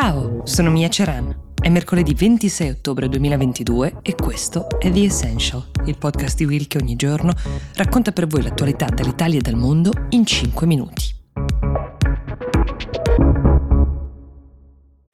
Ciao, sono Mia Ceran. È mercoledì 26 ottobre 2022 e questo è The Essential, il podcast di Will che ogni giorno racconta per voi l'attualità dall'Italia e dal mondo in 5 minuti.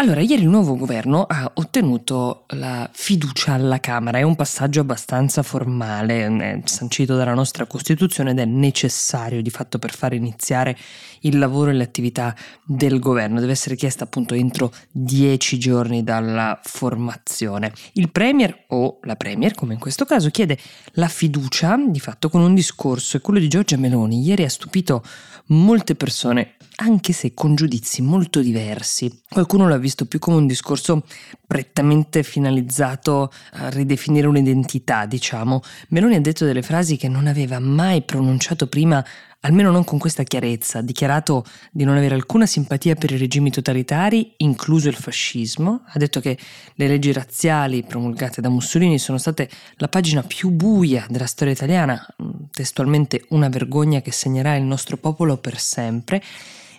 Allora, ieri il nuovo governo ha ottenuto la fiducia alla Camera, è un passaggio abbastanza formale, è sancito dalla nostra Costituzione ed è necessario di fatto per far iniziare il lavoro e le attività del governo, deve essere chiesta appunto entro dieci giorni dalla formazione. Il Premier o la Premier, come in questo caso, chiede la fiducia di fatto con un discorso e quello di Giorgia Meloni ieri ha stupito molte persone anche se con giudizi molto diversi. Qualcuno l'ha visto più come un discorso prettamente finalizzato a ridefinire un'identità, diciamo. Meloni ha detto delle frasi che non aveva mai pronunciato prima almeno non con questa chiarezza, ha dichiarato di non avere alcuna simpatia per i regimi totalitari, incluso il fascismo, ha detto che le leggi razziali promulgate da Mussolini sono state la pagina più buia della storia italiana, testualmente una vergogna che segnerà il nostro popolo per sempre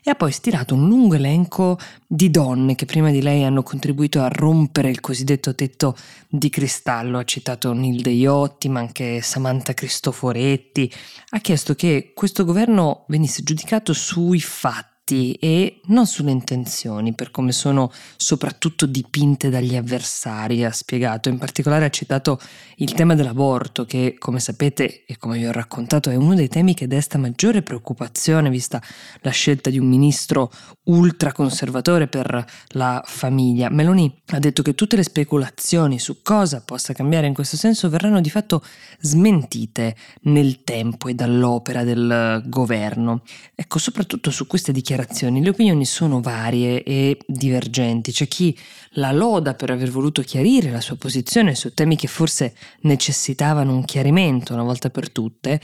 e ha poi stirato un lungo elenco di donne che prima di lei hanno contribuito a rompere il cosiddetto tetto di cristallo. Ha citato Nilde Iotti, ma anche Samantha Cristoforetti. Ha chiesto che questo governo venisse giudicato sui fatti fatti e non sulle intenzioni, per come sono soprattutto dipinte dagli avversari, ha spiegato. In particolare ha citato il tema dell'aborto, che come sapete e come vi ho raccontato è uno dei temi che desta maggiore preoccupazione, vista la scelta di un ministro ultraconservatore per la famiglia. Meloni ha detto che tutte le speculazioni su cosa possa cambiare in questo senso verranno di fatto smentite nel tempo e dall'opera del governo. Ecco, soprattutto su queste dichiarazioni dichiarazioni le opinioni sono varie e divergenti. C'è chi la loda per aver voluto chiarire la sua posizione su temi che forse necessitavano un chiarimento una volta per tutte.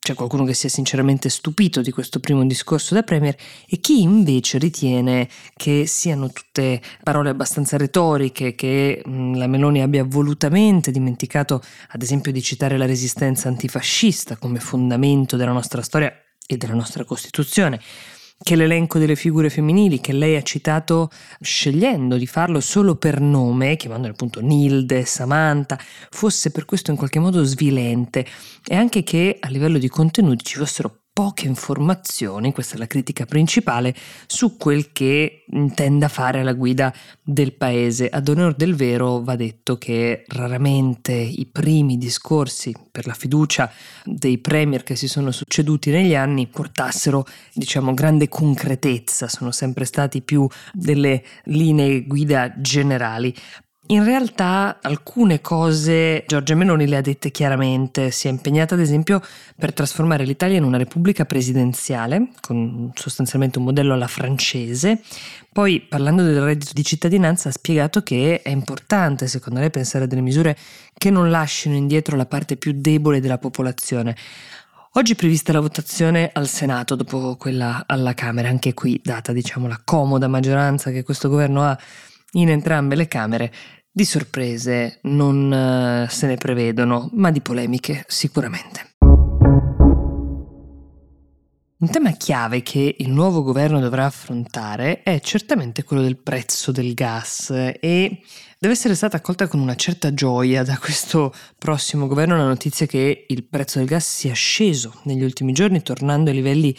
C'è qualcuno che si è sinceramente stupito di questo primo discorso da Premier e chi invece ritiene che siano tutte parole abbastanza retoriche, che la Meloni abbia volutamente dimenticato ad esempio di citare la resistenza antifascista come fondamento della nostra storia e della nostra Costituzione che l'elenco delle figure femminili che lei ha citato scegliendo di farlo solo per nome, chiamandole appunto Nilde, Samantha, fosse per questo in qualche modo svilente. E anche che a livello di contenuti ci fossero poche informazioni, questa è la critica principale, su quel che intenda fare alla guida del paese. Ad onore del vero va detto che raramente i primi discorsi per la fiducia dei premier che si sono succeduti negli anni portassero, diciamo, grande concretezza, sono sempre stati più delle linee guida generali. In realtà alcune cose Giorgia Meloni le ha dette chiaramente, si è impegnata ad esempio per trasformare l'Italia in una repubblica presidenziale, con sostanzialmente un modello alla francese, poi parlando del reddito di cittadinanza ha spiegato che è importante secondo lei pensare a delle misure che non lasciano indietro la parte più debole della popolazione. Oggi è prevista la votazione al Senato dopo quella alla Camera, anche qui data diciamo la comoda maggioranza che questo governo ha in entrambe le Camere, di sorprese non uh, se ne prevedono, ma di polemiche sicuramente. Un tema chiave che il nuovo governo dovrà affrontare è certamente quello del prezzo del gas e deve essere stata accolta con una certa gioia da questo prossimo governo la notizia che il prezzo del gas sia sceso negli ultimi giorni tornando ai livelli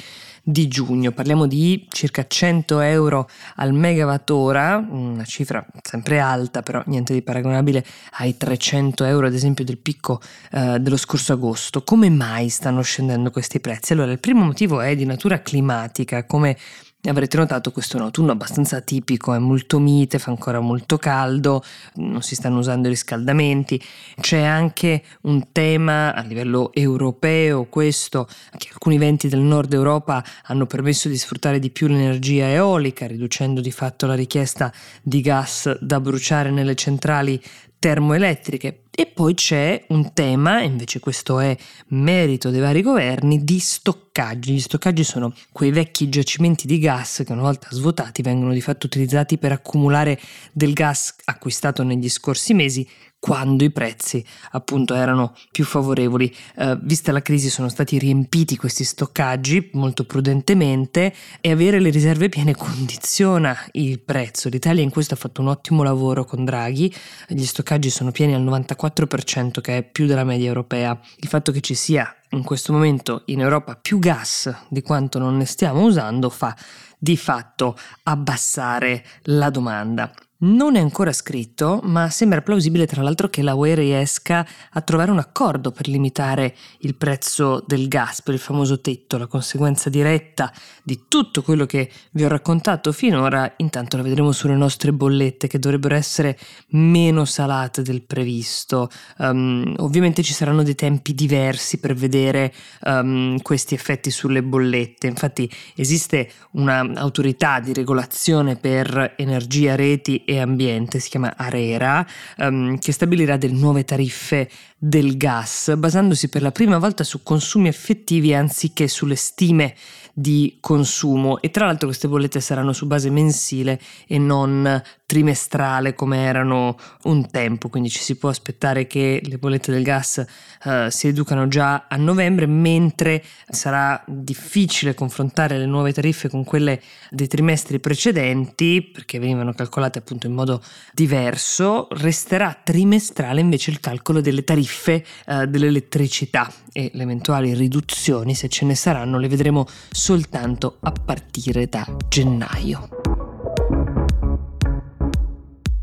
di giugno. Parliamo di circa 100 euro al megawattora, una cifra sempre alta, però niente di paragonabile ai 300 euro, ad esempio, del picco eh, dello scorso agosto. Come mai stanno scendendo questi prezzi? Allora, il primo motivo è di natura climatica, come Avrete notato questo è un autunno abbastanza atipico, è molto mite, fa ancora molto caldo, non si stanno usando i riscaldamenti. C'è anche un tema a livello europeo, questo, che alcuni venti del nord Europa hanno permesso di sfruttare di più l'energia eolica, riducendo di fatto la richiesta di gas da bruciare nelle centrali termoelettriche. E poi c'è un tema, invece questo è merito dei vari governi, di stoccaggi. Gli stoccaggi sono quei vecchi giacimenti di gas che una volta svuotati vengono di fatto utilizzati per accumulare del gas acquistato negli scorsi mesi quando i prezzi appunto erano più favorevoli. Eh, vista la crisi sono stati riempiti questi stoccaggi molto prudentemente e avere le riserve piene condiziona il prezzo. L'Italia in questo ha fatto un ottimo lavoro con Draghi, gli stoccaggi sono pieni al 94% che è più della media europea. Il fatto che ci sia in questo momento in Europa più gas di quanto non ne stiamo usando fa di fatto abbassare la domanda. Non è ancora scritto, ma sembra plausibile tra l'altro che la UE riesca a trovare un accordo per limitare il prezzo del gas, per il famoso tetto, la conseguenza diretta di tutto quello che vi ho raccontato finora, intanto la vedremo sulle nostre bollette che dovrebbero essere meno salate del previsto. Um, ovviamente ci saranno dei tempi diversi per vedere um, questi effetti sulle bollette, infatti esiste un'autorità di regolazione per energia, reti e ambiente, si chiama ARERA, um, che stabilirà delle nuove tariffe del gas, basandosi per la prima volta su consumi effettivi anziché sulle stime di consumo. E tra l'altro queste bollette saranno su base mensile e non trimestrale come erano un tempo, quindi ci si può aspettare che le bollette del gas uh, si riducano già a novembre, mentre sarà difficile confrontare le nuove tariffe con quelle dei trimestri precedenti, perché venivano calcolate appunto in modo diverso, resterà trimestrale invece il calcolo delle tariffe uh, dell'elettricità e le eventuali riduzioni, se ce ne saranno, le vedremo soltanto a partire da gennaio.